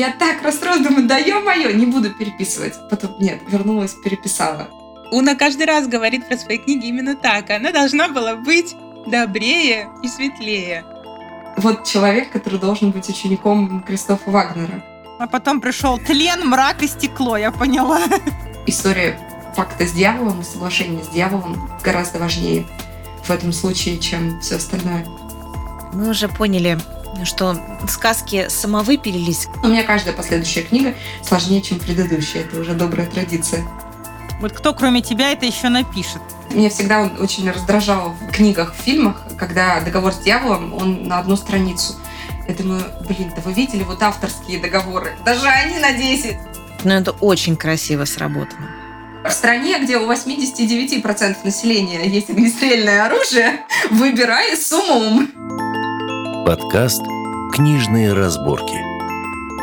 я так расстроилась, думаю, да ё-моё, не буду переписывать. Потом, нет, вернулась, переписала. Уна каждый раз говорит про свои книги именно так. Она должна была быть добрее и светлее. Вот человек, который должен быть учеником Кристофа Вагнера. А потом пришел тлен, мрак и стекло, я поняла. История факта с дьяволом и соглашение с дьяволом гораздо важнее в этом случае, чем все остальное. Мы уже поняли, что сказки самовыпилились. У меня каждая последующая книга сложнее, чем предыдущая. Это уже добрая традиция. Вот кто, кроме тебя, это еще напишет? Меня всегда он очень раздражал в книгах, в фильмах, когда договор с дьяволом, он на одну страницу. Я думаю, блин, да вы видели вот авторские договоры? Даже они на 10. Но это очень красиво сработано. В стране, где у 89% населения есть огнестрельное оружие, выбирай с умом. Подкаст «Книжные разборки».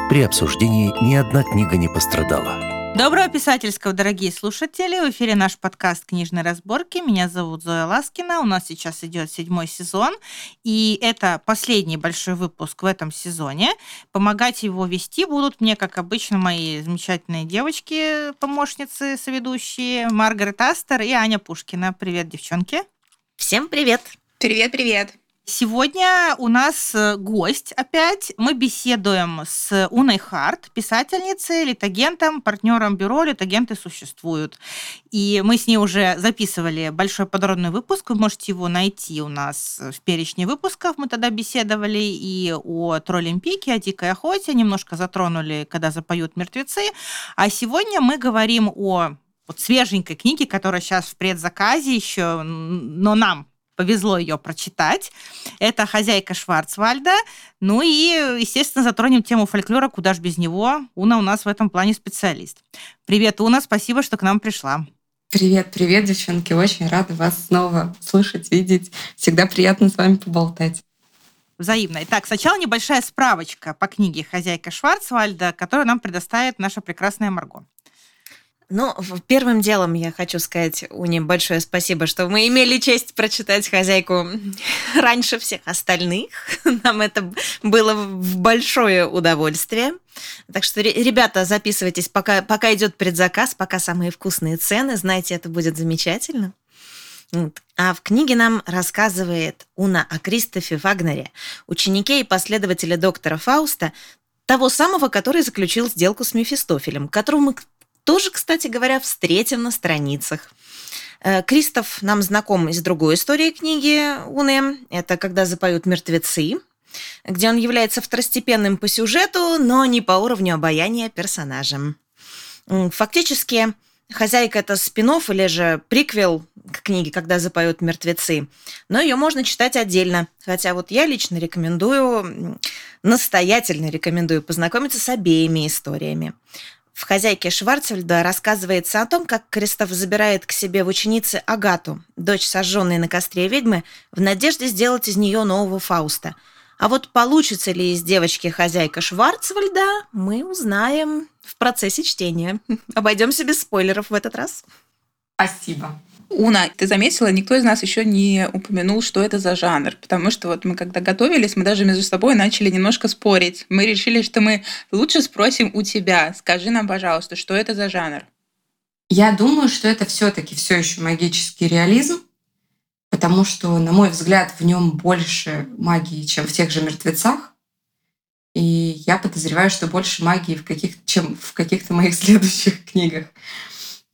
При обсуждении ни одна книга не пострадала. Доброго писательского, дорогие слушатели! В эфире наш подкаст «Книжные разборки». Меня зовут Зоя Ласкина. У нас сейчас идет седьмой сезон, и это последний большой выпуск в этом сезоне. Помогать его вести будут мне, как обычно, мои замечательные девочки, помощницы, соведущие Маргарет Астер и Аня Пушкина. Привет, девчонки! Всем привет! Привет-привет! Сегодня у нас э, гость опять. Мы беседуем с Уной Харт, писательницей, литагентом, партнером бюро «Литагенты существуют». И мы с ней уже записывали большой подробный выпуск. Вы можете его найти у нас в перечне выпусков. Мы тогда беседовали и о Троллимпике, о Дикой охоте, немножко затронули, когда запоют мертвецы. А сегодня мы говорим о вот свеженькой книге, которая сейчас в предзаказе еще, но нам повезло ее прочитать. Это «Хозяйка Шварцвальда». Ну и, естественно, затронем тему фольклора, куда ж без него. Уна у нас в этом плане специалист. Привет, Уна, спасибо, что к нам пришла. Привет, привет, девчонки. Очень рада вас снова слышать, видеть. Всегда приятно с вами поболтать. Взаимно. Итак, сначала небольшая справочка по книге «Хозяйка Шварцвальда», которую нам предоставит наша прекрасная Марго. Ну, первым делом я хочу сказать Уне большое спасибо, что мы имели честь прочитать «Хозяйку» раньше всех остальных. Нам это было в большое удовольствие. Так что, ребята, записывайтесь, пока, пока идет предзаказ, пока самые вкусные цены. Знаете, это будет замечательно. А в книге нам рассказывает Уна о Кристофе Вагнере, ученике и последователе доктора Фауста, того самого, который заключил сделку с Мефистофелем, которого мы тоже, кстати говоря, встретим на страницах. Э, Кристоф нам знаком из другой истории книги Уны. Это «Когда запоют мертвецы», где он является второстепенным по сюжету, но не по уровню обаяния персонажем. Фактически, «Хозяйка» — это спин или же приквел к книге «Когда запоют мертвецы», но ее можно читать отдельно. Хотя вот я лично рекомендую, настоятельно рекомендую познакомиться с обеими историями. В «Хозяйке Шварцвальда» рассказывается о том, как Кристоф забирает к себе в ученицы Агату, дочь сожженной на костре ведьмы, в надежде сделать из нее нового Фауста. А вот получится ли из девочки хозяйка Шварцвальда, мы узнаем в процессе чтения. Обойдемся без спойлеров в этот раз. Спасибо. Уна, ты заметила, никто из нас еще не упомянул, что это за жанр, потому что вот мы когда готовились, мы даже между собой начали немножко спорить. Мы решили, что мы лучше спросим у тебя. Скажи нам, пожалуйста, что это за жанр? Я думаю, что это все-таки все еще магический реализм, потому что, на мой взгляд, в нем больше магии, чем в тех же мертвецах. И я подозреваю, что больше магии, в каких, чем в каких-то моих следующих книгах.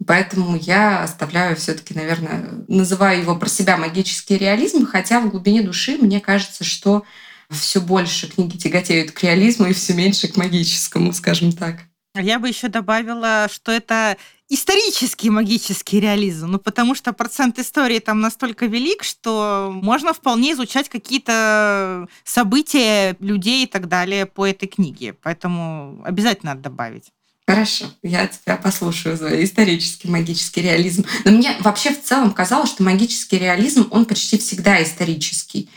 Поэтому я оставляю все-таки, наверное, называю его про себя магический реализм, хотя в глубине души мне кажется, что все больше книги тяготеют к реализму и все меньше к магическому, скажем так. Я бы еще добавила, что это исторический магический реализм, ну потому что процент истории там настолько велик, что можно вполне изучать какие-то события людей и так далее по этой книге. Поэтому обязательно надо добавить. Хорошо, я тебя послушаю, Зоя. Исторический магический реализм. Но мне вообще в целом казалось, что магический реализм, он почти всегда исторический.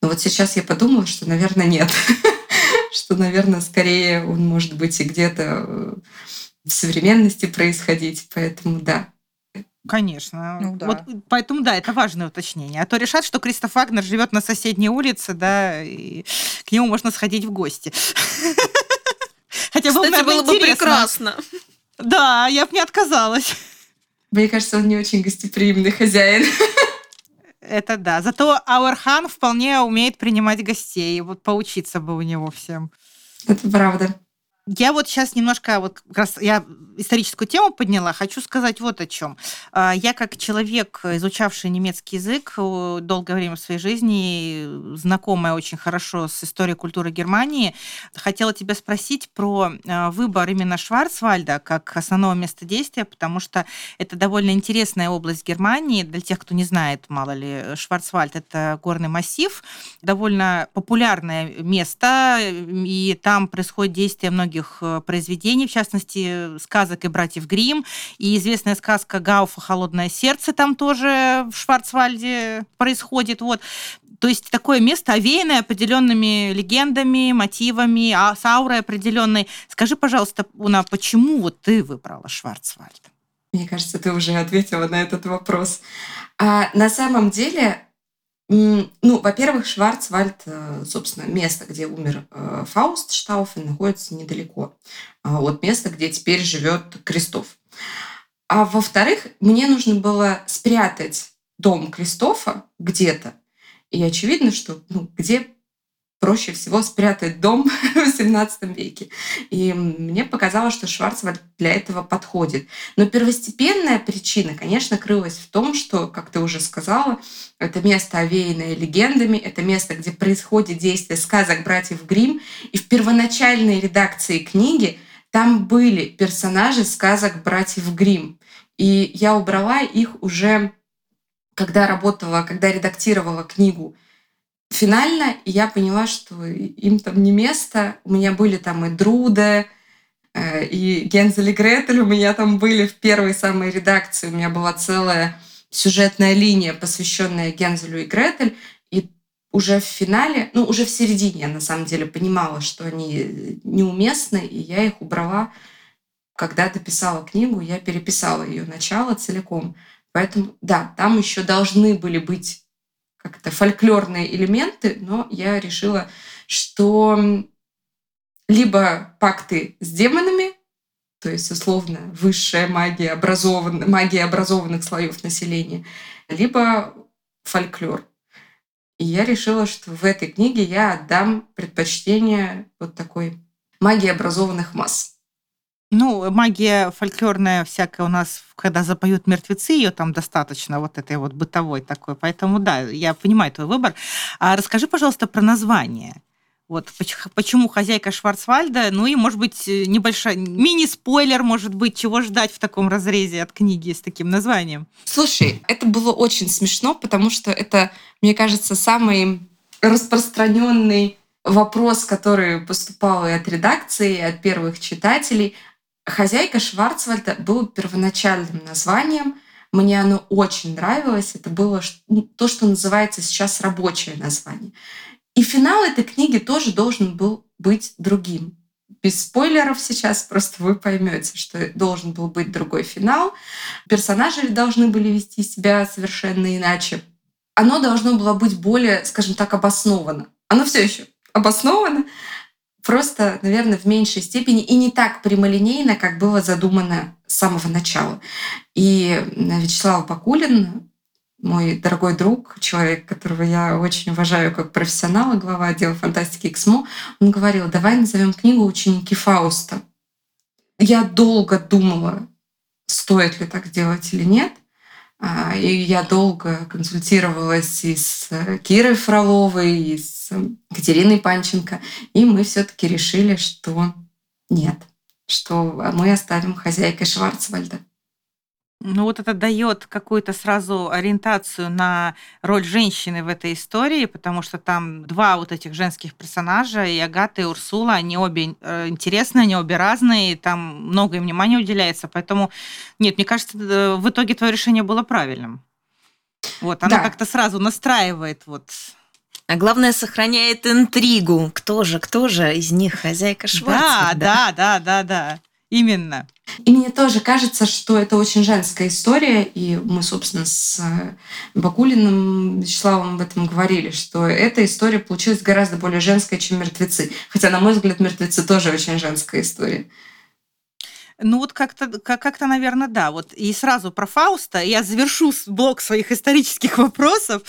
Но вот сейчас я подумала, что, наверное, нет. Что, наверное, скорее он может быть и где-то э, в современности происходить. Поэтому да, Конечно. Ну, да. Вот, поэтому, да, это важное уточнение. А то решат, что Кристоф Вагнер живет на соседней улице, да, и к нему можно сходить в гости. Хотя было, Кстати, наверное, было бы интересно. прекрасно. Да, я бы не отказалась. Мне кажется, он не очень гостеприимный хозяин. Это да. Зато Ауэрхан вполне умеет принимать гостей. Вот поучиться бы у него всем. Это правда. Я вот сейчас немножко, вот как раз я историческую тему подняла, хочу сказать вот о чем. Я как человек, изучавший немецкий язык э, долгое время в своей жизни, знакомая очень хорошо с историей культуры Германии, хотела тебя спросить про э, выбор именно Шварцвальда как основного места действия, потому что это довольно интересная область Германии. Для тех, кто не знает, мало ли, Шварцвальд – это горный массив, довольно популярное место, и там происходит действие многих многих произведений, в частности, сказок и братьев Грим, и известная сказка Гауфа «Холодное сердце» там тоже в Шварцвальде происходит. Вот. То есть такое место, овеянное определенными легендами, мотивами, а с аурой определенной. Скажи, пожалуйста, Уна, почему вот ты выбрала Шварцвальд? Мне кажется, ты уже ответила на этот вопрос. А на самом деле ну, во-первых, Шварцвальд, э, собственно, место, где умер э, Фауст Штауфен, находится недалеко а, от места, где теперь живет Крестов. А во-вторых, мне нужно было спрятать дом Кристофа где-то. И очевидно, что ну, где проще всего спрятать дом в 17 веке. И мне показалось, что Шварцвальд для этого подходит. Но первостепенная причина, конечно, крылась в том, что, как ты уже сказала, это место, овеянное легендами, это место, где происходит действие сказок братьев Грим. И в первоначальной редакции книги там были персонажи сказок братьев Грим. И я убрала их уже, когда работала, когда редактировала книгу финально я поняла, что им там не место. У меня были там и Друда, э, и Гензель и Гретель у меня там были в первой самой редакции. У меня была целая сюжетная линия, посвященная Гензелю и Гретель. И уже в финале, ну, уже в середине я на самом деле понимала, что они неуместны, и я их убрала. Когда дописала книгу, я переписала ее начало целиком. Поэтому, да, там еще должны были быть как-то фольклорные элементы, но я решила, что либо пакты с демонами, то есть условно высшая магия, образован... магия образованных слоев населения, либо фольклор. И я решила, что в этой книге я отдам предпочтение вот такой магии образованных масс. Ну, магия фольклорная всякая у нас, когда запоют мертвецы, ее там достаточно вот этой вот бытовой такой. Поэтому да, я понимаю твой выбор. А расскажи, пожалуйста, про название. Вот почему хозяйка Шварцвальда, ну и, может быть, небольшой мини-спойлер, может быть, чего ждать в таком разрезе от книги с таким названием. Слушай, это было очень смешно, потому что это, мне кажется, самый распространенный вопрос, который поступал и от редакции, и от первых читателей – Хозяйка Шварцвальда было первоначальным названием. Мне оно очень нравилось. Это было ну, то, что называется сейчас рабочее название. И финал этой книги тоже должен был быть другим. Без спойлеров сейчас просто вы поймете, что должен был быть другой финал. Персонажи должны были вести себя совершенно иначе. Оно должно было быть более, скажем так, обосновано. Оно все еще обосновано, просто, наверное, в меньшей степени и не так прямолинейно, как было задумано с самого начала. И Вячеслав Бакулин, мой дорогой друг, человек, которого я очень уважаю как профессионала, глава отдела фантастики ИКСМО, он говорил, давай назовем книгу «Ученики Фауста». Я долго думала, стоит ли так делать или нет. А, и я долго консультировалась и с Кирой Фроловой, и с Катериной Панченко. И мы все-таки решили, что нет, что мы оставим хозяйкой Шварцвальда. Ну вот это дает какую-то сразу ориентацию на роль женщины в этой истории, потому что там два вот этих женских персонажа, и Агата, и Урсула, они обе э, интересные, они обе разные, и там много им внимания уделяется, поэтому, нет, мне кажется, э, в итоге твое решение было правильным. Вот, она да. как-то сразу настраивает вот а главное, сохраняет интригу. Кто же, кто же из них хозяйка Шварцвальда? Да, да, да, да, да. Именно. И мне тоже кажется, что это очень женская история, и мы, собственно, с Бакулиным Вячеславом об этом говорили, что эта история получилась гораздо более женская, чем «Мертвецы». Хотя, на мой взгляд, «Мертвецы» тоже очень женская история. Ну вот как-то, как-то, наверное, да. Вот и сразу про Фауста я завершу блок своих исторических вопросов.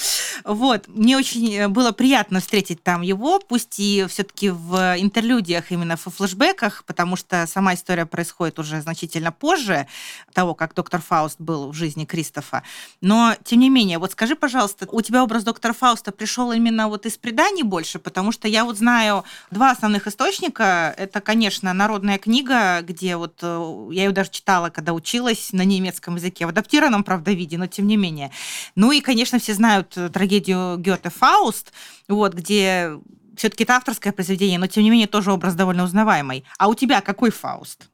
Вот мне очень э, было приятно встретить там его, пусть и все-таки в интерлюдиях именно в флешбеках, потому что сама история происходит уже значительно позже того, как доктор Фауст был в жизни Кристофа. Но тем не менее, вот скажи, пожалуйста, у тебя образ доктора Фауста пришел именно вот из преданий больше, потому что я вот знаю два основных источника. Это, конечно, народная книга, где вот э, я ее даже читала, когда училась на немецком языке, в адаптированном, правда, виде, но тем не менее. Ну и, конечно, все знают э, трагедию Гёте «Фауст», вот, где все-таки это авторское произведение, но тем не менее тоже образ довольно узнаваемый. А у тебя какой Фауст?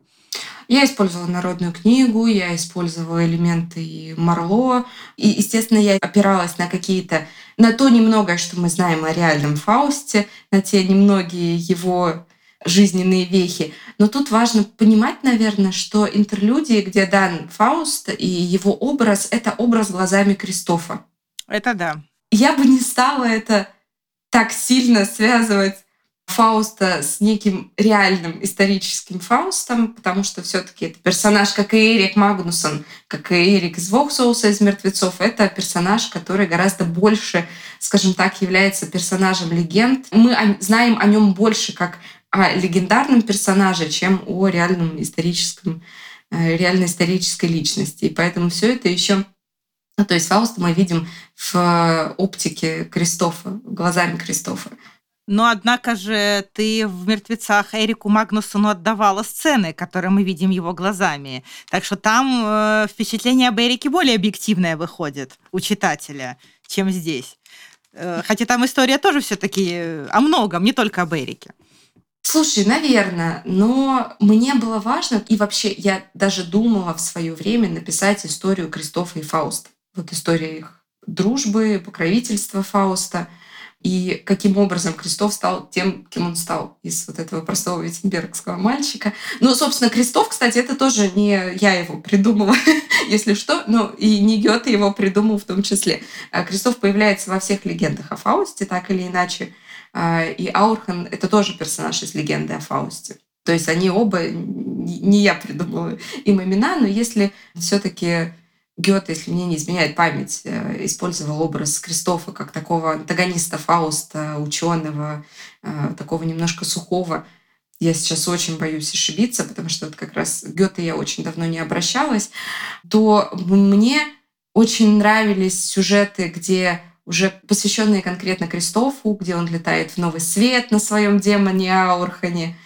Я использовала народную книгу, я использовала элементы Марло. И, естественно, я опиралась на какие-то... на то немногое, что мы знаем о реальном Фаусте, на те немногие его жизненные вехи. Но тут важно понимать, наверное, что интерлюдии, где дан Фауст и его образ, это образ глазами Кристофа. Это да. Я бы не стала это так сильно связывать Фауста с неким реальным историческим Фаустом, потому что все таки это персонаж, как и Эрик Магнусон, как и Эрик из Воксоуса из «Мертвецов», это персонаж, который гораздо больше, скажем так, является персонажем легенд. Мы знаем о нем больше как о легендарном персонаже, чем о реальном историческом, э, реальной исторической личности. И поэтому все это еще ну, то есть Фауста мы видим в оптике Кристофа, глазами Кристофа. Но, однако же, ты в «Мертвецах» Эрику Магнусону отдавала сцены, которые мы видим его глазами. Так что там э, впечатление об Эрике более объективное выходит у читателя, чем здесь. Э, хотя там история тоже все таки о многом, не только об Эрике. Слушай, наверное, но мне было важно, и вообще я даже думала в свое время написать историю Кристофа и Фауста. Вот история их дружбы, покровительства Фауста — и каким образом Крестов стал тем, кем он стал из вот этого простого витенбергского мальчика. Ну, собственно, Крестов, кстати, это тоже не я его придумала, если что, но и не Гёте его придумал в том числе. А Крестов появляется во всех легендах о Фаусте, так или иначе. А, и Аурхан — это тоже персонаж из легенды о Фаусте. То есть они оба, не я придумала им имена, но если все таки Гёте, если мне не изменяет память, э, использовал образ Кристофа как такого антагониста Фауста, ученого, э, такого немножко сухого. Я сейчас очень боюсь ошибиться, потому что вот как раз Гёте я очень давно не обращалась. То мне очень нравились сюжеты, где уже посвященные конкретно Кристофу, где он летает в новый свет на своем демоне Аурхане.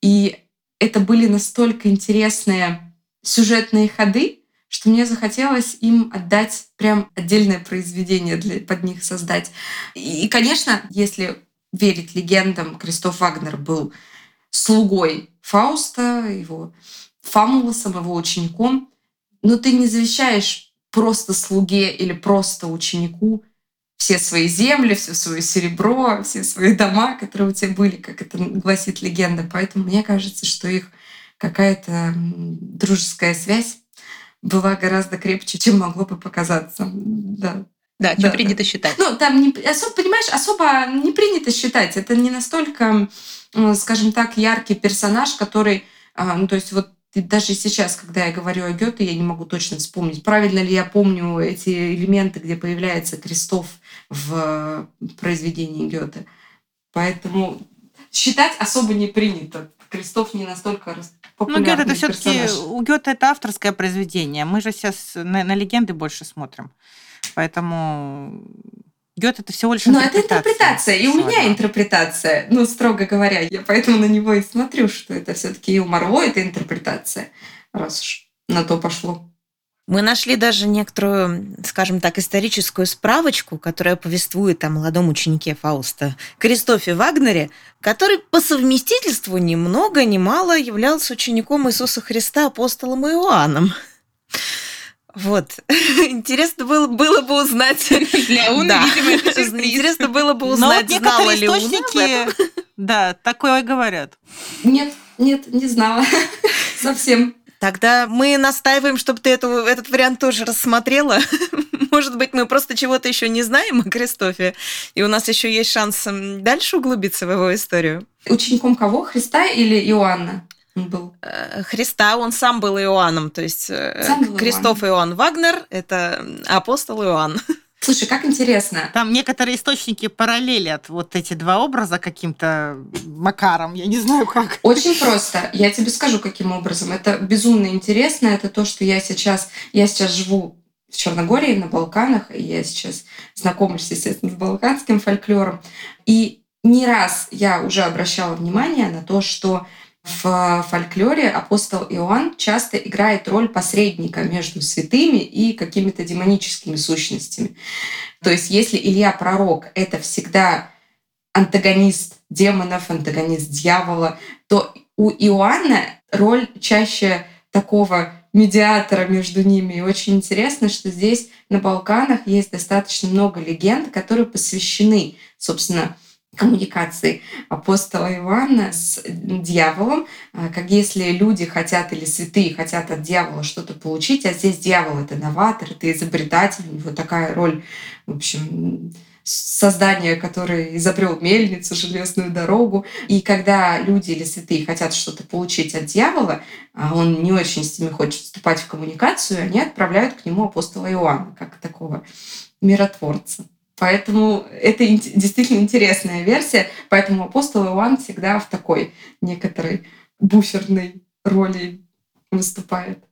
И это были настолько интересные сюжетные ходы, что мне захотелось им отдать прям отдельное произведение для, под них создать. И, и, конечно, если верить легендам, Кристоф Вагнер был слугой Фауста, его Фамулосом, его учеником, но ты не завещаешь просто слуге или просто ученику все свои земли, все свое серебро, все свои дома, которые у тебя были, как это гласит легенда. Поэтому мне кажется, что их какая-то дружеская связь была гораздо крепче, чем могло бы показаться. Да. Да, что да, принято да. считать. Ну, там, не, особо, понимаешь, особо не принято считать. Это не настолько, скажем так, яркий персонаж, который, а, ну, то есть вот даже сейчас, когда я говорю о Гёте, я не могу точно вспомнить, правильно ли я помню эти элементы, где появляется Крестов в произведении Гёте. Поэтому считать особо не принято. Крестов не настолько ну, Гёте это все-таки у Гёте это авторское произведение. Мы же сейчас на, на легенды больше смотрим. Поэтому Гёте это всего лишь Но это интерпретация, и у меня интерпретация, ну, строго говоря. Я поэтому на него и смотрю, что это все-таки и у Марло это интерпретация, раз уж на то пошло. Мы нашли даже некоторую, скажем так, историческую справочку, которая повествует о молодом ученике Фауста Кристофе Вагнере, который по совместительству ни много ни мало являлся учеником Иисуса Христа апостолом Иоанном. Вот. Интересно было, было бы узнать... Для Уны, да. видимо, это Интересно было бы узнать, Но вот знала ли Уна Да, такое говорят. Нет, нет, не знала. совсем. Тогда мы настаиваем, чтобы ты эту, этот вариант тоже рассмотрела. Может быть, мы просто чего-то еще не знаем о Кристофе, и у нас еще есть шанс дальше углубиться в его историю. Учеником кого? Христа или Иоанна? Был. Э, Христа, он сам был Иоанном, то есть э, сам Кристоф Иоанн Вагнер – это апостол Иоанн. Слушай, как интересно. Там некоторые источники параллелят вот эти два образа каким-то макаром, я не знаю как. Очень просто. Я тебе скажу, каким образом. Это безумно интересно. Это то, что я сейчас... Я сейчас живу в Черногории, на Балканах, и я сейчас знакомлюсь, естественно, с балканским фольклором. И не раз я уже обращала внимание на то, что в фольклоре апостол Иоанн часто играет роль посредника между святыми и какими-то демоническими сущностями. То есть если Илья пророк — это всегда антагонист демонов, антагонист дьявола, то у Иоанна роль чаще такого медиатора между ними. И очень интересно, что здесь на Балканах есть достаточно много легенд, которые посвящены, собственно, коммуникации апостола Иоанна с дьяволом, а, как если люди хотят или святые хотят от дьявола что-то получить, а здесь дьявол — это новатор, это изобретатель, у него такая роль, в общем, создание, которое изобрел мельницу, железную дорогу. И когда люди или святые хотят что-то получить от дьявола, а он не очень с ними хочет вступать в коммуникацию, они отправляют к нему апостола Иоанна, как такого миротворца. Поэтому это действительно интересная версия. Поэтому апостол Иоанн всегда в такой некоторой буферной роли выступает.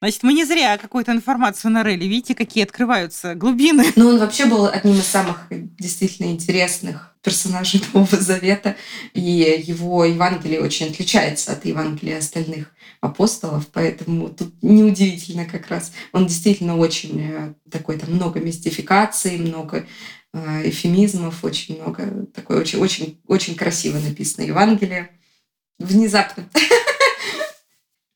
Значит, мы не зря какую-то информацию нарыли. Видите, какие открываются глубины. Ну, он вообще был одним из самых действительно интересных персонажей Нового Завета. И его Евангелие очень отличается от Евангелия остальных апостолов, поэтому тут неудивительно как раз. Он действительно очень э, такой, там много мистификаций, много э, эфемизмов, очень много, такой очень, очень, очень красиво написано Евангелие. Внезапно.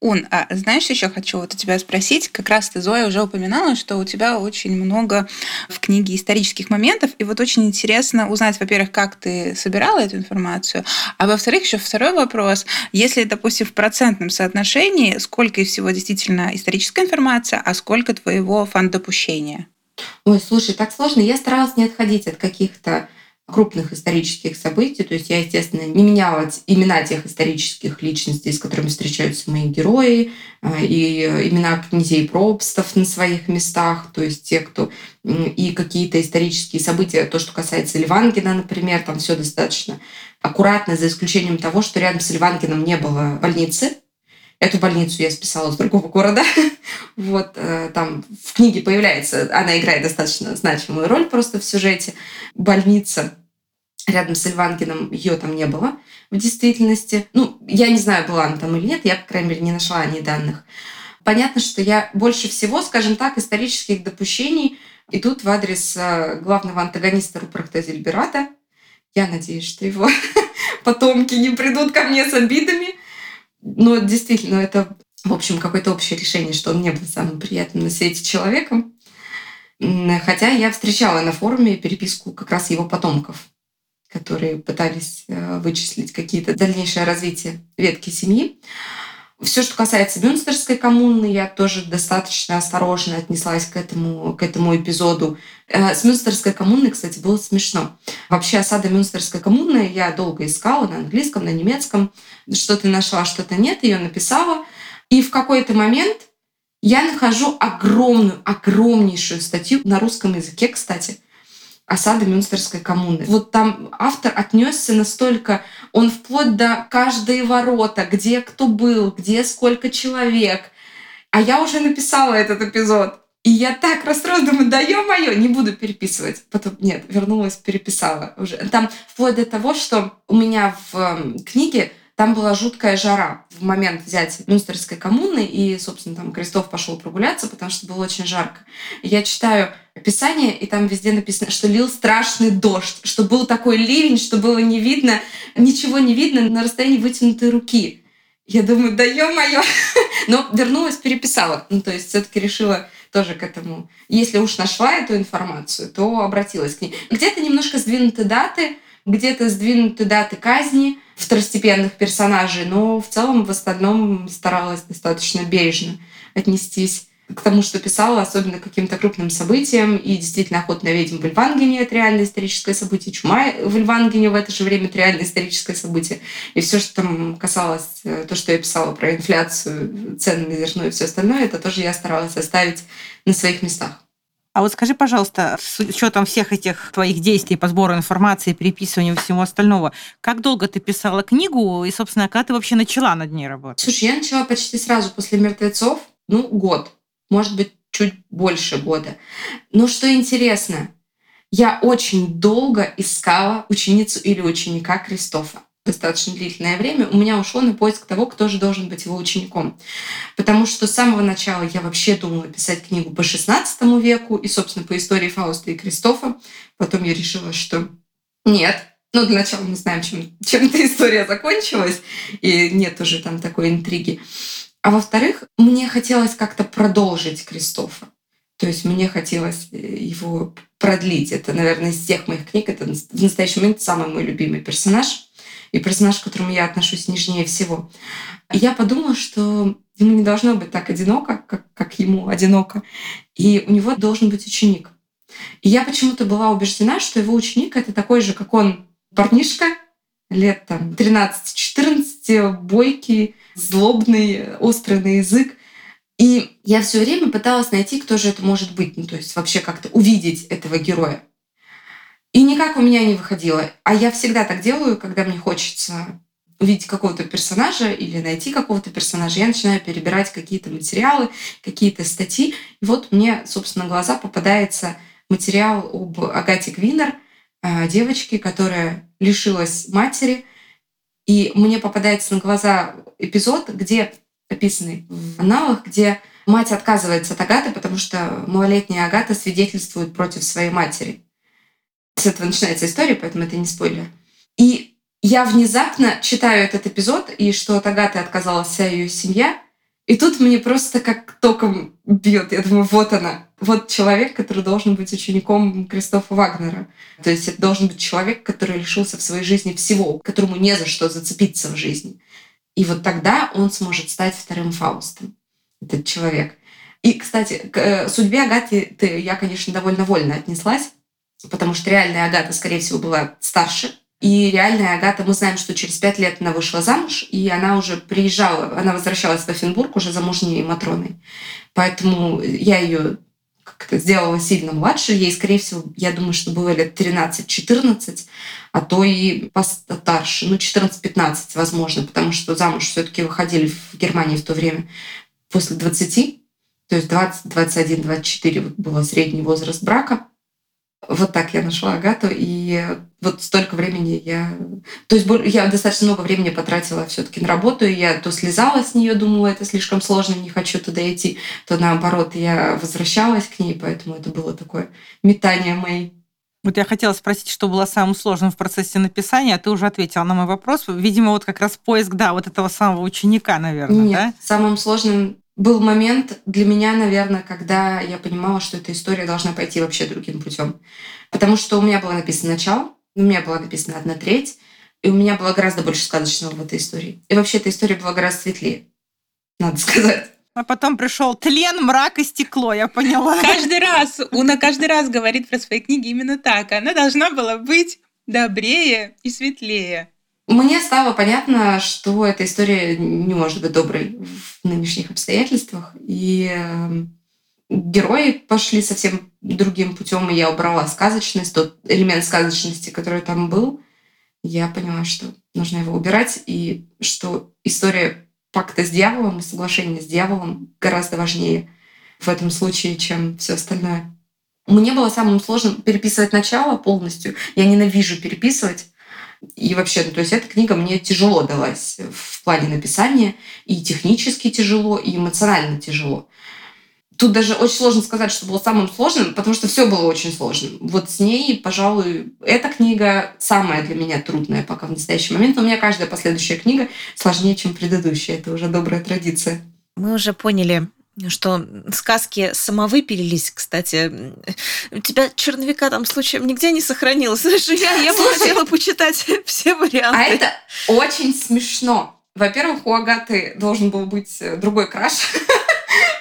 Ун, а знаешь, еще хочу вот у тебя спросить, как раз ты, Зоя, уже упоминала, что у тебя очень много в книге исторических моментов, и вот очень интересно узнать, во-первых, как ты собирала эту информацию, а во-вторых, еще второй вопрос, если, допустим, в процентном соотношении, сколько из всего действительно историческая информация, а сколько твоего фан-допущения? Ой, слушай, так сложно. Я старалась не отходить от каких-то крупных исторических событий. То есть я, естественно, не меняла имена тех исторических личностей, с которыми встречаются мои герои, а, и имена князей пробстов на своих местах, то есть те, кто и какие-то исторические события, то, что касается Ливангина, например, там все достаточно аккуратно, за исключением того, что рядом с Ливангином не было больницы, Эту больницу я списала с другого города. вот э, там в книге появляется, она играет достаточно значимую роль просто в сюжете. Больница рядом с Ильвангином, ее там не было в действительности. Ну, я не знаю, была она там или нет, я, по крайней мере, не нашла о ней данных. Понятно, что я больше всего, скажем так, исторических допущений идут в адрес э, главного антагониста Рупрахта Зельберата. Я надеюсь, что его потомки не придут ко мне с обидами. Но действительно, это, в общем, какое-то общее решение, что он не был самым приятным на свете человеком. Хотя я встречала на форуме переписку как раз его потомков, которые пытались э, вычислить какие-то дальнейшее развитие ветки семьи. Все, что касается Мюнстерской коммуны, я тоже достаточно осторожно отнеслась к этому, к этому эпизоду. Э, с Мюнстерской коммуной, кстати, было смешно. Вообще осада Мюнстерской коммуны я долго искала на английском, на немецком. Что-то нашла, что-то нет, ее написала. И в какой-то момент я нахожу огромную, огромнейшую статью на русском языке, кстати, осады Мюнстерской коммуны. Вот там автор отнесся настолько, он вплоть до каждой ворота, где кто был, где сколько человек. А я уже написала этот эпизод. И я так расстроилась, думаю, да ё-моё, не буду переписывать. Потом, нет, вернулась, переписала уже. Там вплоть до того, что у меня в эм, книге там была жуткая жара в момент взятия Мюнстерской коммуны, и, собственно, там Крестов пошел прогуляться, потому что было очень жарко. Я читаю описание, и там везде написано, что лил страшный дождь, что был такой ливень, что было не видно, ничего не видно на расстоянии вытянутой руки. Я думаю, да ё-моё! Но вернулась, переписала. Ну, то есть все таки решила тоже к этому. Если уж нашла эту информацию, то обратилась к ней. Где-то немножко сдвинуты даты, где-то сдвинуты даты казни второстепенных персонажей, но в целом в остальном старалась достаточно бережно отнестись к тому, что писала, особенно к каким-то крупным событиям. И действительно, «Охота на ведьм» в Ильвангене — это реальное историческое событие. «Чума» в Ильвангене в это же время — это реальное историческое событие. И все, что там касалось, э, то, что я писала про инфляцию, цены на зерно и все остальное, это тоже я старалась оставить на своих местах. А вот скажи, пожалуйста, с учетом всех этих твоих действий по сбору информации, переписыванию всего остального, как долго ты писала книгу и, собственно, когда ты вообще начала над ней работать? Слушай, я начала почти сразу после «Мертвецов», ну, год может быть, чуть больше года. Но что интересно, я очень долго искала ученицу или ученика Кристофа. Достаточно длительное время у меня ушло на поиск того, кто же должен быть его учеником. Потому что с самого начала я вообще думала писать книгу по XVI веку и, собственно, по истории Фауста и Кристофа. Потом я решила, что нет, ну, для начала мы знаем, чем, чем эта история закончилась, и нет уже там такой интриги. А во-вторых, мне хотелось как-то продолжить Кристофа. То есть мне хотелось э, его продлить. Это, наверное, из всех моих книг, это в настоящий момент самый мой любимый персонаж и персонаж, к которому я отношусь нежнее всего. И я подумала, что ему не должно быть так одиноко, как, как ему одиноко, и у него должен быть ученик. И я почему-то была убеждена, что его ученик — это такой же, как он, парнишка, лет там 13-14, бойкий, злобный, острый на язык. И я все время пыталась найти, кто же это может быть. Ну, то есть вообще как-то увидеть этого героя. И никак у меня не выходило. А я всегда так делаю, когда мне хочется увидеть какого-то персонажа или найти какого-то персонажа, я начинаю перебирать какие-то материалы, какие-то статьи. И вот мне, собственно, глаза попадается материал об Агате Гвинер, э, девочке, которая лишилась матери. И мне попадается на глаза эпизод, где описанный в аналах, где мать отказывается от Агаты, потому что малолетняя Агата свидетельствует против своей матери. С этого начинается история, поэтому это не спойлер. И я внезапно читаю этот эпизод, и что от Агаты отказалась вся ее семья, и тут мне просто как током бьет. Я думаю, вот она. Вот человек, который должен быть учеником Кристофа Вагнера. То есть это должен быть человек, который лишился в своей жизни всего, которому не за что зацепиться в жизни. И вот тогда он сможет стать вторым Фаустом, этот человек. И, кстати, к э, судьбе Агаты я, конечно, довольно вольно отнеслась, потому что реальная Агата, скорее всего, была старше, и реальная Агата, мы знаем, что через пять лет она вышла замуж, и она уже приезжала, она возвращалась в Офенбург уже замужней Матроной. Поэтому я ее как-то сделала сильно младше. Ей, скорее всего, я думаю, что было лет 13-14, а то и постарше, ну, 14-15, возможно, потому что замуж все таки выходили в Германии в то время после 20, то есть 20, 21, 24 вот был средний возраст брака. Вот так я нашла Агату, и вот столько времени я... То есть я достаточно много времени потратила все таки на работу, и я то слезала с нее, думала, это слишком сложно, не хочу туда идти, то наоборот, я возвращалась к ней, поэтому это было такое метание моей вот я хотела спросить, что было самым сложным в процессе написания, а ты уже ответила на мой вопрос. Видимо, вот как раз поиск, да, вот этого самого ученика, наверное, Нет, да? самым сложным был момент для меня, наверное, когда я понимала, что эта история должна пойти вообще другим путем. Потому что у меня было написано начало, у меня была написана одна треть, и у меня было гораздо больше сказочного в этой истории. И вообще эта история была гораздо светлее, надо сказать. А потом пришел тлен, мрак и стекло, я поняла. Каждый раз, Уна каждый раз говорит про свои книги именно так. Она должна была быть добрее и светлее. Мне стало понятно, что эта история не может быть доброй в нынешних обстоятельствах. И эм, герои пошли совсем другим путем, и я убрала сказочность, тот элемент сказочности, который там был. Я поняла, что нужно его убирать, и что история пакта с дьяволом и соглашения с дьяволом гораздо важнее в этом случае, чем все остальное. Мне было самым сложным переписывать начало полностью. Я ненавижу переписывать. И вообще, ну, то есть эта книга мне тяжело далась в плане написания. И технически тяжело, и эмоционально тяжело. Тут даже очень сложно сказать, что было самым сложным, потому что все было очень сложным. Вот с ней, пожалуй, эта книга самая для меня трудная пока в настоящий момент. Но у меня каждая последующая книга сложнее, чем предыдущая. Это уже добрая традиция. Мы уже поняли, что сказки самовыпилились, кстати. У тебя черновика там случаем нигде не сохранилось. Слушай, я, я бы хотела почитать все варианты. А это очень смешно. Во-первых, у Агаты должен был быть э, другой краш.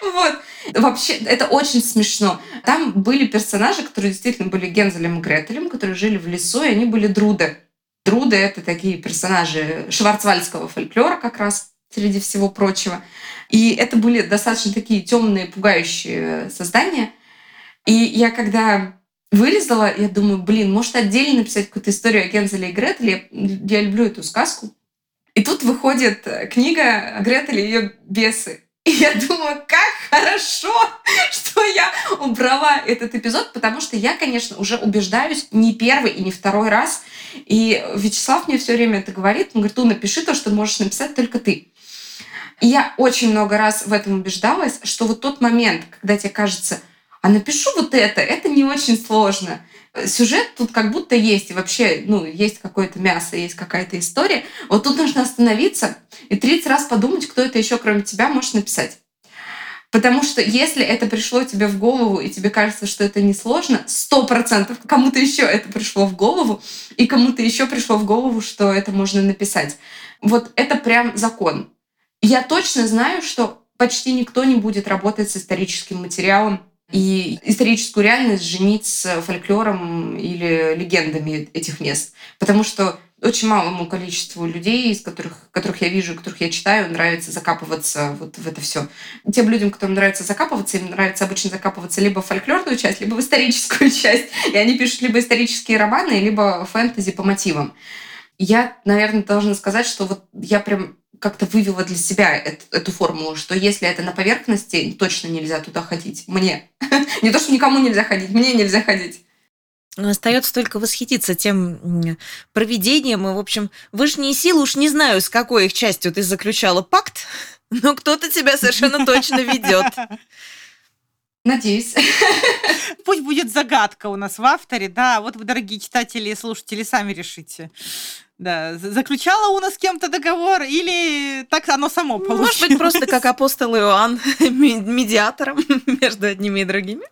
Вот. Вообще, это очень смешно. Там были персонажи, которые действительно были Гензелем и Гретелем, которые жили в лесу, и они были друды. Друды — это такие персонажи шварцвальдского фольклора как раз, среди всего прочего. И это были достаточно такие темные, пугающие создания. И я когда вылезала, я думаю, блин, может отдельно написать какую-то историю о Гензеле и Гретеле. Я люблю эту сказку. И тут выходит э, книга Гретель и ее бесы. И я думаю, как хорошо, что я убрала этот эпизод, потому что я, конечно, уже убеждаюсь не первый и не второй раз. И Вячеслав мне все время это говорит. Он говорит, ну напиши то, что можешь написать только ты. И я очень много раз в этом убеждалась, что вот тот момент, когда тебе кажется, а напишу вот это, это не очень сложно. Сюжет тут как будто есть, и вообще, ну, есть какое-то мясо, есть какая-то история. Вот тут нужно остановиться и 30 раз подумать, кто это еще, кроме тебя, может написать. Потому что если это пришло тебе в голову, и тебе кажется, что это несложно, сто процентов кому-то еще это пришло в голову, и кому-то еще пришло в голову, что это можно написать. Вот это прям закон. Я точно знаю, что почти никто не будет работать с историческим материалом и историческую реальность женить с фольклором или легендами этих мест. Потому что очень малому количеству людей, из которых, которых я вижу, которых я читаю, нравится закапываться вот в это все. Тем людям, которым нравится закапываться, им нравится обычно закапываться либо в фольклорную часть, либо в историческую часть. И они пишут либо исторические романы, либо фэнтези по мотивам. Я, наверное, должна сказать, что вот я прям как-то вывела для себя эту, эту формулу, что если это на поверхности, точно нельзя туда ходить. Мне. Не то, что никому нельзя ходить, мне нельзя ходить. Остается только восхититься тем проведением. И, в общем, вышние силы, уж не знаю, с какой их частью ты заключала пакт, но кто-то тебя совершенно точно ведет. Надеюсь. Пусть будет загадка у нас в авторе, да. Вот вы, дорогие читатели и слушатели, сами решите. Да, за- заключала у нас с кем-то договор или так оно само получилось? Может быть, просто как апостол Иоанн медиатором между одними и другими.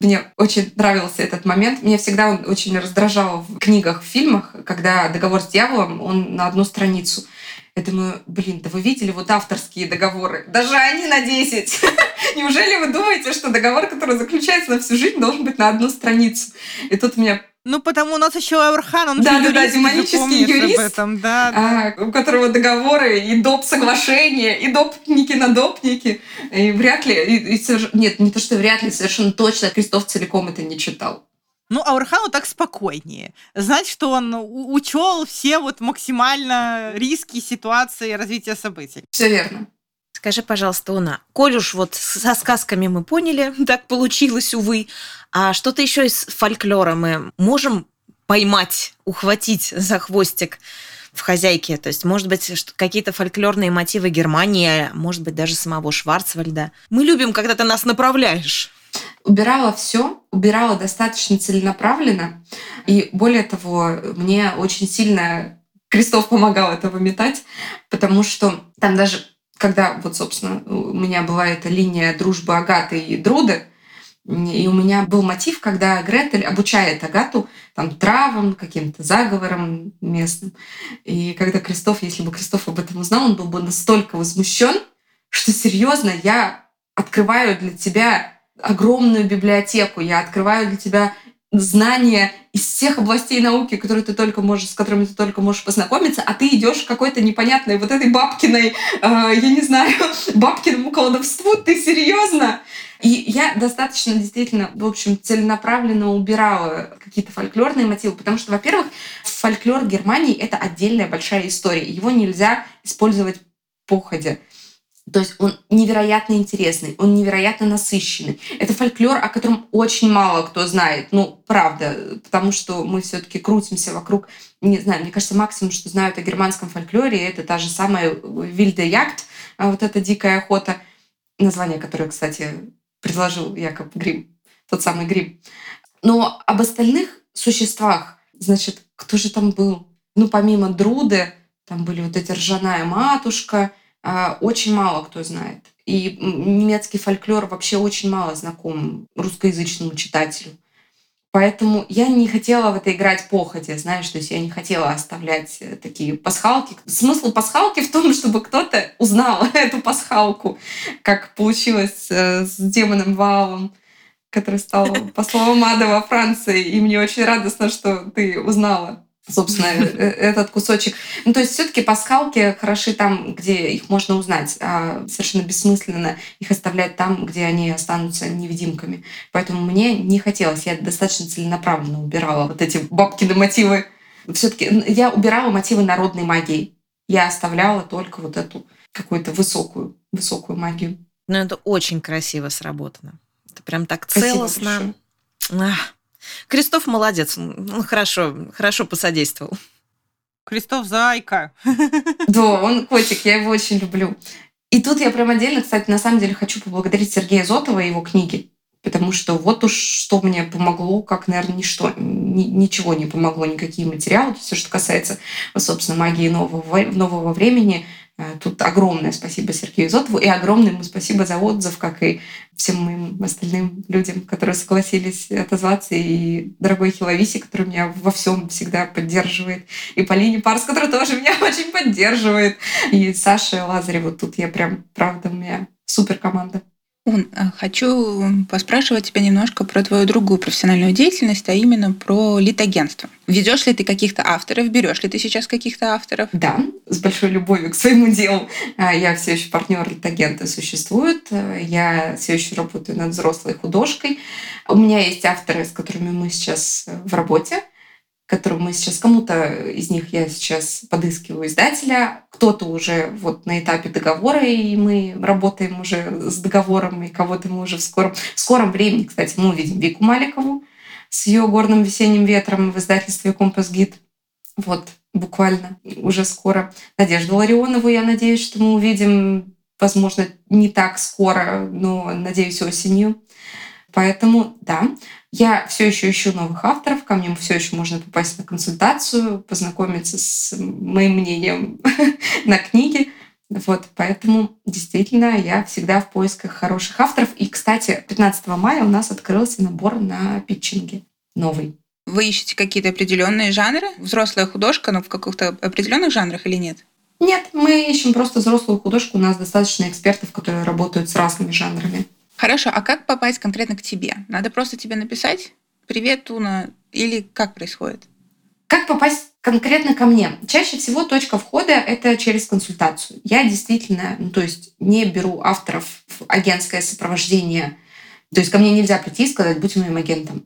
Мне очень нравился этот момент. Меня всегда он очень раздражал в книгах, в фильмах, когда договор с дьяволом, он на одну страницу. Я думаю, блин, да вы видели вот авторские договоры? Даже они на 10. Неужели вы думаете, что договор, который заключается на всю жизнь, должен быть на одну страницу? И тут меня Ну, потому у нас еще Аурхан, он же Да-да-да, юрист, же демонический юрист. об этом, да. да. а, у которого договоры и доп. соглашения, и допники на допники. И вряд ли, и- и нет, не то, что вряд ли, совершенно точно Крестов целиком это не читал. Ну, Аурхану так спокойнее. Знать, что он учел все вот максимально риски ситуации развития событий. Все верно. Скажи, пожалуйста, Уна, коль уж вот со сказками мы поняли, так получилось, увы, а что-то еще из фольклора мы можем поймать, ухватить за хвостик в хозяйке? То есть, может быть, какие-то фольклорные мотивы Германии, может быть, даже самого Шварцвальда. Мы любим, когда ты нас направляешь. убирала все, убирала достаточно целенаправленно. И более того, мне очень сильно Крестов помогал это выметать, потому что там даже, когда вот, собственно, у меня была эта линия дружбы Агаты и Друды, и у меня был мотив, когда Гретель обучает Агату там травам, каким-то заговорам местным. И когда Крестов, если бы Крестов об этом узнал, он был бы настолько возмущен, что серьезно, я открываю для тебя огромную библиотеку, я открываю для тебя знания из всех областей науки, которые ты только можешь, с которыми ты только можешь познакомиться, а ты идешь какой-то непонятной вот этой бабкиной, э, я не знаю, бабкиному колдовству, ты серьезно? И я достаточно действительно, в общем, целенаправленно убирала какие-то фольклорные мотивы, потому что, во-первых, фольклор Германии — это отдельная большая история, его нельзя использовать походя. То есть он невероятно интересный, он невероятно насыщенный. Это фольклор, о котором очень мало кто знает. Ну, правда, потому что мы все-таки крутимся вокруг, не знаю, мне кажется, максимум, что знают о германском фольклоре, это та же самая Вильде Ягд, вот эта дикая охота, название которое, кстати, предложил Якоб Грим, тот самый Грим. Но об остальных существах, значит, кто же там был? Ну, помимо Друды, там были вот эти ржаная матушка, а, очень мало кто знает. И немецкий фольклор вообще очень мало знаком русскоязычному читателю. Поэтому я не хотела в это играть походя, знаешь, то есть я не хотела оставлять э, такие пасхалки. Смысл пасхалки в том, чтобы кто-то узнал эту пасхалку, как получилось э, с демоном Валом, который стал послом ада во Франции. И мне очень радостно, что ты узнала собственно, э, э, этот кусочек. Ну, то есть все-таки пасхалки хороши там, где их можно узнать, а совершенно бессмысленно их оставлять там, где они останутся невидимками. Поэтому мне не хотелось, я достаточно целенаправленно убирала вот эти бабкины мотивы. Все-таки я убирала мотивы народной магии. Я оставляла только вот эту какую-то высокую, высокую магию. Ну, это очень красиво сработано. Это прям так целостно. Ах, Крестов молодец. Он хорошо, хорошо посодействовал. Крестов зайка. Да, он котик, я его очень люблю. И тут я прям отдельно, кстати, на самом деле хочу поблагодарить Сергея Зотова и его книги. Потому что вот уж что мне помогло, как, наверное, ничто, ни, ничего не помогло, никакие материалы. Все, что касается, собственно, магии нового, нового времени, тут огромное спасибо Сергею Зотову и огромное ему спасибо за отзыв, как и всем моим остальным людям, которые согласились отозваться, и дорогой Хиловиси, который меня во всем всегда поддерживает, и Полине Парс, которая тоже меня очень поддерживает, и Саша Лазареву. Тут я прям, правда, у меня супер команда. Ун, а хочу поспрашивать тебя немножко про твою другую профессиональную деятельность, а именно про литагентство. Ведешь ли ты каких-то авторов, берешь ли ты сейчас каких-то авторов? Да, с большой любовью к своему делу. А, я все еще партнер литагента существует. Я все еще работаю над взрослой художкой. У меня есть авторы, с которыми мы сейчас в работе которую мы сейчас кому-то из них я сейчас подыскиваю издателя, кто-то уже вот на этапе договора, и мы работаем уже с договором, и кого-то мы уже в скором, в скором времени, кстати, мы увидим Вику Маликову с ее горным весенним ветром в издательстве Компас Гид. Вот, буквально уже скоро. Надежду Ларионову, я надеюсь, что мы увидим, возможно, не так скоро, но, надеюсь, осенью. Поэтому, да, я все еще ищу новых авторов, ко мне все еще можно попасть на консультацию, познакомиться с моим мнением на книге. Вот, поэтому действительно я всегда в поисках хороших авторов. И, кстати, 15 мая у нас открылся набор на питчинге новый. Вы ищете какие-то определенные жанры? Взрослая художка, но в каких-то определенных жанрах или нет? Нет, мы ищем просто взрослую художку. У нас достаточно экспертов, которые работают с разными жанрами. Хорошо, а как попасть конкретно к тебе? Надо просто тебе написать «Привет, Туна» или как происходит? Как попасть конкретно ко мне? Чаще всего точка входа — это через консультацию. Я действительно, ну, то есть не беру авторов в агентское сопровождение. То есть ко мне нельзя прийти и сказать «будь моим агентом».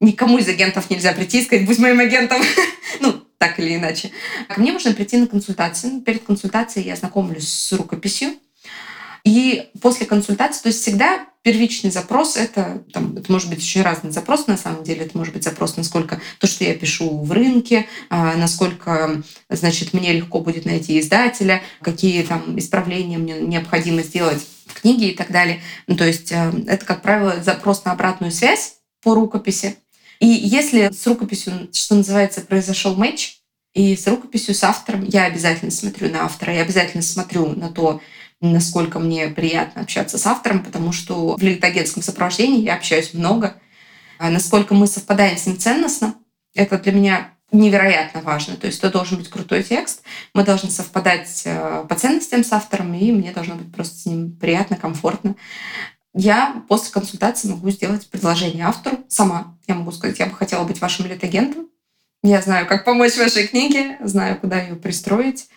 Никому из агентов нельзя прийти и сказать «будь моим агентом». ну, так или иначе. Ко мне можно прийти на консультацию. Перед консультацией я знакомлюсь с рукописью, и после консультации, то есть всегда первичный запрос это, там, это может быть очень разный запрос на самом деле. Это может быть запрос, насколько то, что я пишу в рынке, а, насколько, значит, мне легко будет найти издателя, какие там исправления мне необходимо сделать в книге и так далее. Ну, то есть э, это, как правило, запрос на обратную связь по рукописи. И если с рукописью, что называется, произошел матч, и с рукописью, с автором, я обязательно смотрю на автора, я обязательно смотрю на то, насколько мне приятно общаться с автором, потому что в литагентском сопровождении я общаюсь много. А насколько мы совпадаем с ним ценностно, это для меня невероятно важно. То есть это должен быть крутой текст, мы должны совпадать э, по ценностям с автором, и мне должно быть просто с ним приятно, комфортно. Я после консультации могу сделать предложение автору сама. Я могу сказать, я бы хотела быть вашим литагентом. Я знаю, как помочь вашей книге, знаю, куда ее пристроить.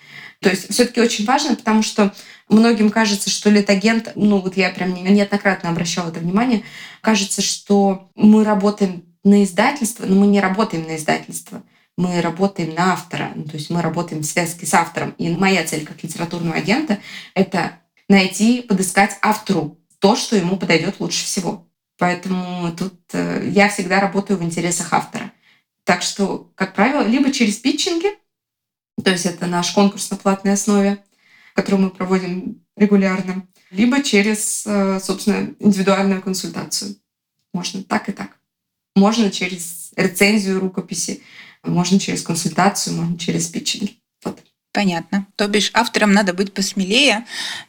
То есть все-таки очень важно, потому что многим кажется, что литагент, ну вот я прям неоднократно обращала это внимание, кажется, что мы работаем на издательство, но мы не работаем на издательство. Мы работаем на автора, ну, то есть мы работаем в связке с автором. И моя цель как литературного агента — это найти, подыскать автору то, что ему подойдет лучше всего. Поэтому тут э, я всегда работаю в интересах автора. Так что, как правило, либо через питчинги, то есть это наш конкурс на платной основе, который мы проводим регулярно, либо через, э, собственно, индивидуальную консультацию. Можно так и так. Можно через рецензию рукописи, можно через консультацию, можно через питчинг. Вот. Понятно. То бишь авторам надо быть посмелее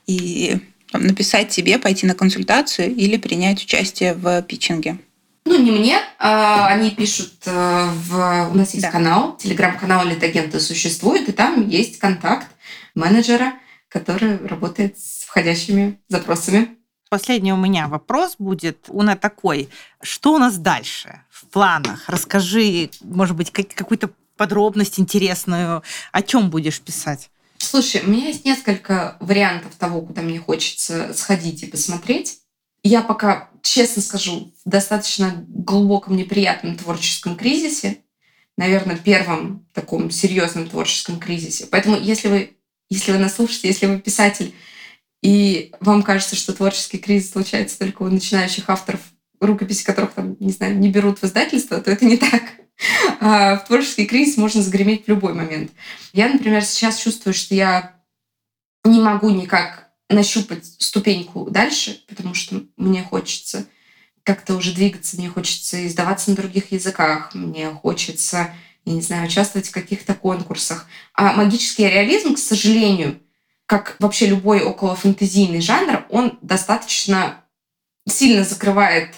и написать тебе, пойти на консультацию или принять участие в питчинге? Ну, не мне. А, они пишут э, в... У нас есть Да. канал, телеграм-канал «Литагенты» существует, и там есть контакт менеджера, который работает с входящими запросами. Последний у меня вопрос будет, Уна, такой. Что у нас дальше в планах? Расскажи, может быть, как- какую-то подробность интересную. О чем будешь писать? Слушай, у меня есть несколько вариантов того, куда мне хочется сходить и посмотреть. Я пока, честно скажу, в достаточно глубоком неприятном творческом кризисе. Наверное, первом таком серьезном творческом кризисе. Поэтому, если вы, если вы нас слушаете, если вы писатель, и вам кажется, что творческий кризис случается только у начинающих авторов, рукописи которых там, не знаю, не берут в издательство, то это не так. А В творческий кризис можно загреметь в любой момент. Я, например, сейчас чувствую, что я не могу никак нащупать ступеньку дальше, потому что мне хочется как-то уже двигаться, мне хочется издаваться на других языках, мне хочется, я не знаю, участвовать в каких-то конкурсах. А магический реализм, к сожалению, как вообще любой околофэнтезийный жанр, он достаточно сильно закрывает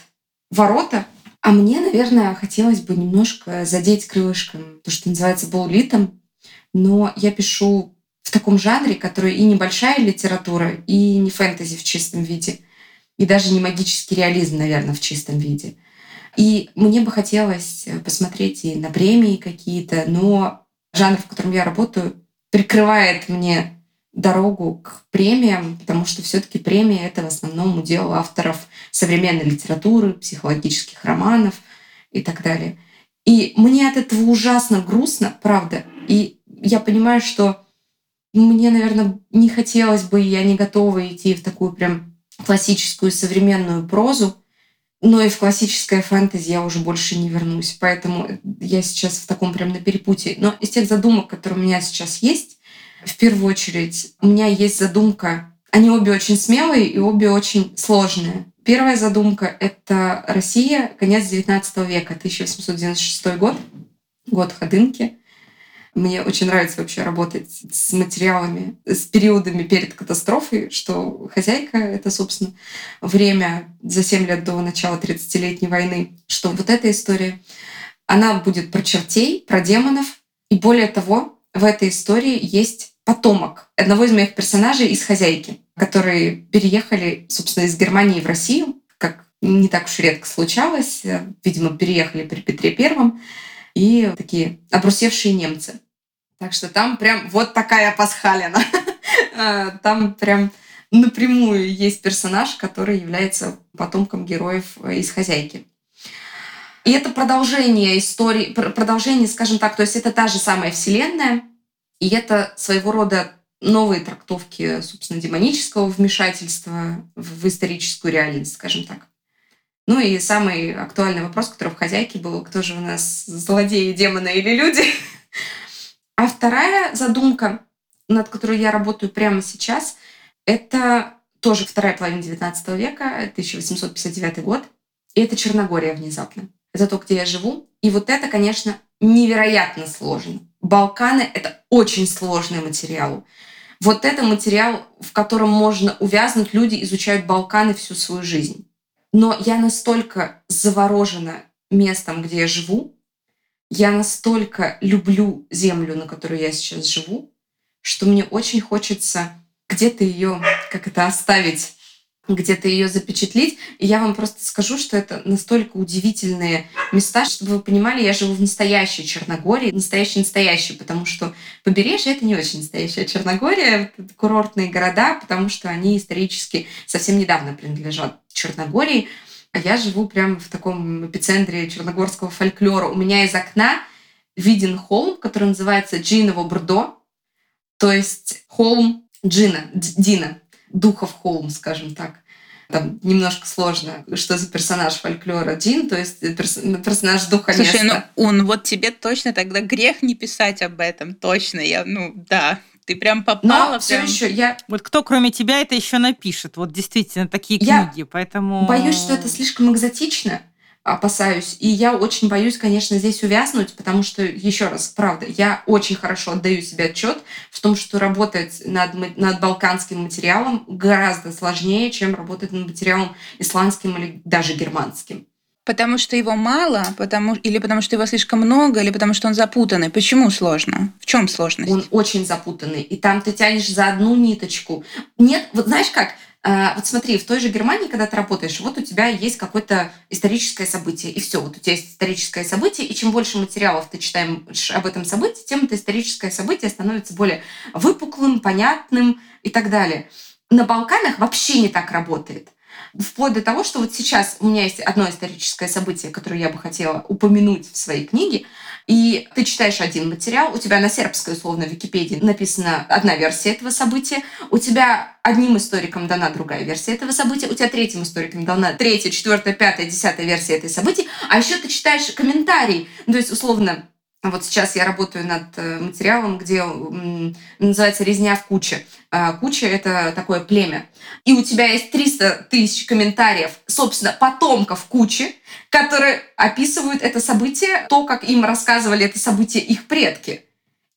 ворота. А мне, наверное, хотелось бы немножко задеть крылышком то, что называется буллитом, но я пишу в таком жанре, который и небольшая литература, и не фэнтези в чистом виде, и даже не магический реализм, наверное, в чистом виде. И мне бы хотелось э, посмотреть и на премии какие-то, но жанр, в котором я работаю, прикрывает мне дорогу к премиям, потому что все-таки премия это в основном удел авторов современной литературы, психологических романов и так далее. И мне от этого ужасно грустно, правда. И я понимаю, что мне, наверное, не хотелось бы, я не готова идти в такую прям классическую современную прозу, но и в классическое фэнтези я уже больше не вернусь. Поэтому я сейчас в таком прям на перепутье. Но из тех задумок, которые у меня сейчас есть, в первую очередь, у меня есть задумка. Они обе очень смелые и обе очень сложные. Первая задумка — это Россия, конец XIX века, 1896 год, год Ходынки. Мне очень нравится вообще работать с материалами, с периодами перед катастрофой, что «Хозяйка» — это, собственно, время за 7 лет до начала 30-летней войны, что вот эта история, она будет про чертей, про демонов, и более того, в этой истории есть потомок одного из моих персонажей из «Хозяйки», которые переехали, собственно, из Германии в Россию, как не так уж редко случалось. Видимо, переехали при Петре Первом и такие обрусевшие немцы. Так что там прям вот такая пасхалина. Там прям напрямую есть персонаж, который является потомком героев из «Хозяйки». И это продолжение истории, продолжение, скажем так, то есть это та же самая вселенная, и это своего рода новые трактовки, собственно, демонического вмешательства в историческую реальность, скажем так. Ну и самый актуальный вопрос, который в «Хозяйке» был, кто же у нас злодеи, демоны или люди? А вторая задумка, над которой я работаю прямо сейчас, это тоже вторая половина XIX века, 1859 год. И это Черногория внезапно. Это то, где я живу. И вот это, конечно, невероятно сложно. Балканы — это очень сложный материал. Вот это материал, в котором можно увязнуть. Люди изучают Балканы всю свою жизнь. Но я настолько заворожена местом, где я живу, я настолько люблю землю, на которой я сейчас живу, что мне очень хочется где-то ее, как это, оставить, где-то ее запечатлить. И я вам просто скажу, что это настолько удивительные места, чтобы вы понимали, я живу в настоящей Черногории, настоящей-настоящей, потому что побережье — это не очень настоящая Черногория, это курортные города, потому что они исторически совсем недавно принадлежат Черногории. А я живу прямо в таком эпицентре черногорского фольклора. У меня из окна виден холм, который называется Джиново Брдо, то есть холм Джина, Дина, духов холм, скажем так. Там немножко сложно, что за персонаж фольклора Джин, то есть перс персонаж духа Слушай, места. ну он вот тебе точно тогда грех не писать об этом, точно. Я, ну да, ты прям попала. Но все прям... еще я Вот кто, кроме тебя, это еще напишет? Вот действительно такие Я книги, поэтому... боюсь, что это слишком экзотично. опасаюсь. И я очень боюсь, конечно, здесь увязнуть, потому что, еще раз, правда, я очень хорошо отдаю себе отчет в том, что работать над, над балканским материалом гораздо сложнее, чем работать над материалом исландским или даже германским. Потому что его мало, потому или потому что его слишком много, или потому что он запутанный. Почему сложно? В чем сложность? Он очень запутанный. И там ты тянешь за одну ниточку. Нет, вот знаешь как? А, вот смотри, в той же Германии, когда ты работаешь, вот у тебя есть какое-то историческое событие, и все, вот у тебя есть историческое событие, и чем больше материалов ты читаешь об этом событии, тем это историческое событие становится более выпуклым, понятным и так далее. На Балканах вообще не так работает. Вплоть до того, что вот сейчас у меня есть одно историческое событие, которое я бы хотела упомянуть в своей книге, и ты читаешь один материал, у тебя на сербской, условно, Википедии написана одна версия этого события, у тебя одним историкам дана другая версия этого события, у тебя третьим историкам дана третья, четвертая, пятая, десятая версия этой события, а еще ты читаешь комментарий, то есть, условно, вот сейчас я работаю над э, материалом, где называется «Резня в куче». А, куча — это такое племя. И у тебя есть 300 тысяч комментариев, собственно, потомков кучи, которые описывают это событие, то, как им рассказывали это событие их предки.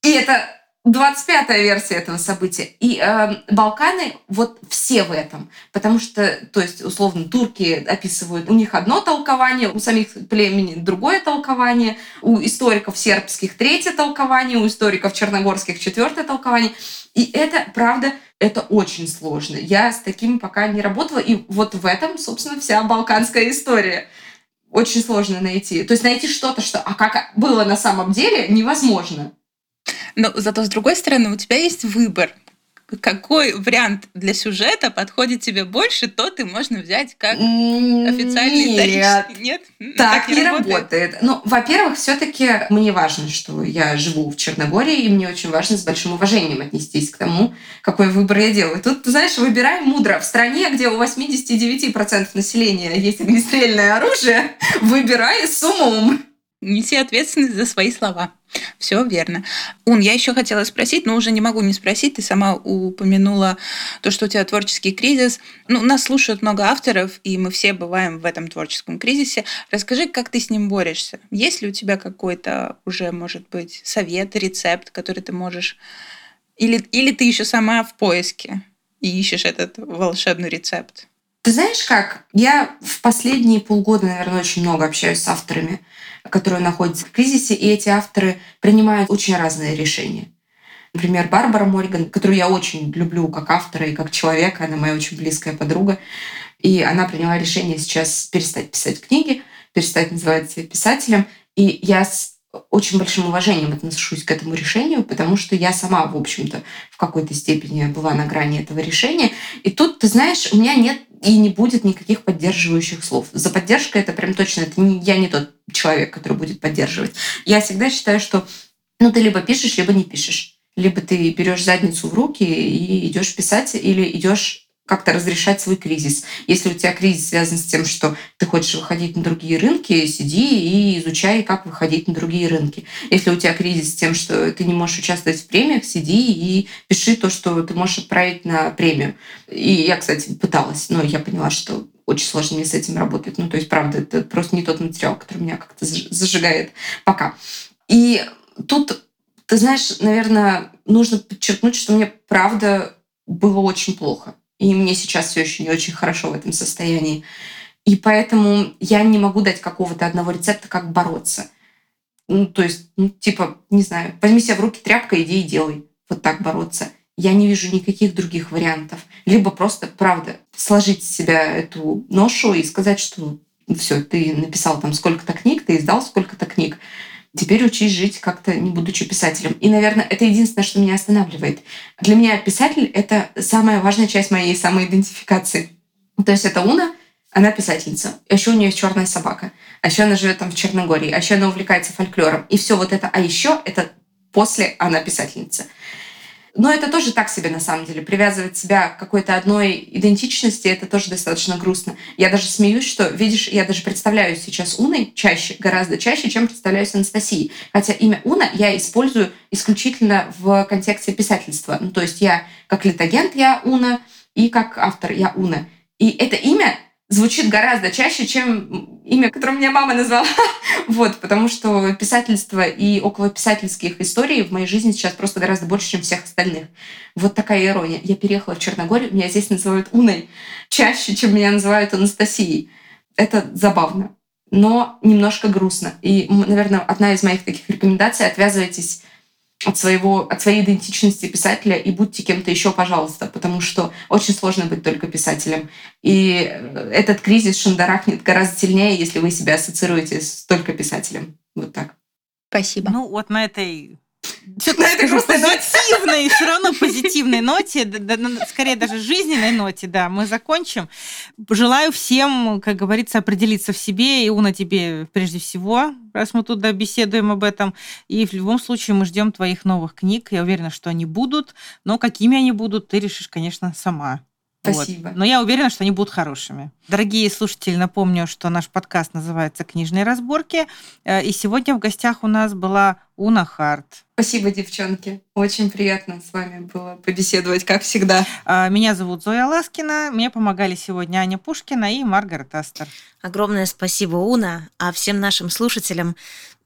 И это 25-я версия этого события. И э, Балканы вот все в этом. Потому что, то есть, условно, турки описывают, у них одно толкование, у самих племени другое толкование, у историков сербских третье толкование, у историков черногорских четвертое толкование. И это, правда, это очень сложно. Я с таким пока не работала. И вот в этом, собственно, вся балканская история. Очень сложно найти. То есть найти что-то, что... А как было на самом деле, невозможно. Но зато, с другой стороны, у тебя есть выбор какой вариант для сюжета подходит тебе больше, то ты можно взять как официальный Нет, исторический. Нет, так, так не работает. работает. Ну, во-первых, все-таки мне важно, что я живу в Черногории, и мне очень важно с большим уважением отнестись к тому, какой выбор я делаю. Тут, знаешь, выбираем мудро. В стране, где у 89% населения есть огнестрельное оружие, выбирай с умом. Неси ответственность за свои слова. Все верно. Ун, я еще хотела спросить, но уже не могу не спросить. Ты сама упомянула то, что у тебя творческий кризис. Ну, нас слушают много авторов, и мы все бываем в этом творческом кризисе. Расскажи, как ты с ним борешься? Есть ли у тебя какой-то уже, может быть, совет, рецепт, который ты можешь... Или, или ты еще сама в поиске и ищешь этот волшебный рецепт? Ты знаешь как? Я в последние полгода, наверное, очень много общаюсь с авторами которые находятся в кризисе, и эти авторы принимают очень разные решения. Например, Барбара Мориган, которую я очень люблю как автора и как человека, она моя очень близкая подруга, и она приняла решение сейчас перестать писать книги, перестать называть себя писателем. И я с очень большим уважением отношусь к этому решению, потому что я сама, в общем-то, в какой-то степени была на грани этого решения. И тут, ты знаешь, у меня нет и не будет никаких поддерживающих слов. За поддержкой это прям точно, это не, я не тот человек, который будет поддерживать. Я всегда считаю, что ну, ты либо пишешь, либо не пишешь. Либо ты берешь задницу в руки и идешь писать, или идешь как-то разрешать свой кризис. Если у тебя кризис связан с тем, что ты хочешь выходить на другие рынки, сиди и изучай, как выходить на другие рынки. Если у тебя кризис с тем, что ты не можешь участвовать в премиях, сиди и пиши то, что ты можешь отправить на премию. И я, кстати, пыталась, но я поняла, что очень сложно мне с этим работать. Ну, то есть, правда, это просто не тот материал, который меня как-то зажигает пока. И тут, ты знаешь, наверное, нужно подчеркнуть, что мне правда было очень плохо. И мне сейчас все еще не очень хорошо в этом состоянии. И поэтому я не могу дать какого-то одного рецепта, как бороться. Ну, то есть, ну, типа, не знаю, возьми себя в руки тряпка, иди и делай. Вот так бороться. Я не вижу никаких других вариантов. Либо просто, правда, сложить с себя эту ношу и сказать, что ну, все, ты написал там сколько-то книг, ты издал сколько-то книг. Теперь учись жить как-то, не будучи писателем. И, наверное, это единственное, что меня останавливает. Для меня писатель — это самая важная часть моей самоидентификации. То есть это Уна, она писательница. А еще у нее есть черная собака. А еще она живет там в Черногории. А еще она увлекается фольклором. И все вот это. А еще это после она писательница. Но это тоже так себе на самом деле. Привязывать себя к какой-то одной идентичности, это тоже достаточно грустно. Я даже смеюсь, что, видишь, я даже представляю сейчас Уной чаще, гораздо чаще, чем представляюсь Анастасией. Хотя имя Уна я использую исключительно в контексте писательства. Ну, то есть я как литагент я Уна, и как автор я Уна. И это имя звучит гораздо чаще, чем имя, которое меня мама назвала. вот, потому что писательство и околописательских историй в моей жизни сейчас просто гораздо больше, чем всех остальных. Вот такая ирония. Я переехала в Черногорию, меня здесь называют Уной чаще, чем меня называют Анастасией. Это забавно, но немножко грустно. И, наверное, одна из моих таких рекомендаций — отвязывайтесь от, своего, от своей идентичности писателя и будьте кем-то еще, пожалуйста, потому что очень сложно быть только писателем. И этот кризис шандарахнет гораздо сильнее, если вы себя ассоциируете с только писателем. Вот так. Спасибо. Ну, вот на этой на этой ноте. позитивной, все равно позитивной ноте, да, да, скорее даже жизненной ноте, да, мы закончим. Желаю всем, как говорится, определиться в себе, и Уна тебе прежде всего, раз мы тут беседуем об этом. И в любом случае мы ждем твоих новых книг. Я уверена, что они будут, но какими они будут, ты решишь, конечно, сама. Спасибо. Вот. Но я уверена, что они будут хорошими. Дорогие слушатели, напомню, что наш подкаст называется «Книжные разборки». Э, и сегодня в гостях у нас была Уна Харт. Спасибо, девчонки. Очень приятно с вами было побеседовать, как всегда. А, меня зовут Зоя Ласкина. Мне помогали сегодня Аня Пушкина и Маргарет Астер. Огромное спасибо, Уна. А всем нашим слушателям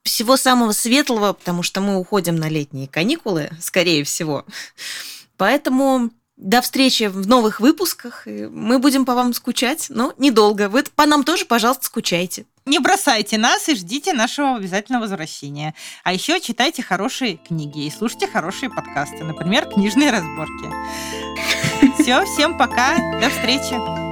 всего самого светлого, потому что мы уходим на летние каникулы, скорее всего. Поэтому до встречи в новых выпусках. Мы будем по вам скучать, но недолго. Вы по нам тоже, пожалуйста, скучайте. Не бросайте нас и ждите нашего обязательного возвращения. А еще читайте хорошие книги и слушайте хорошие подкасты, например, книжные разборки. Все, всем пока, до встречи.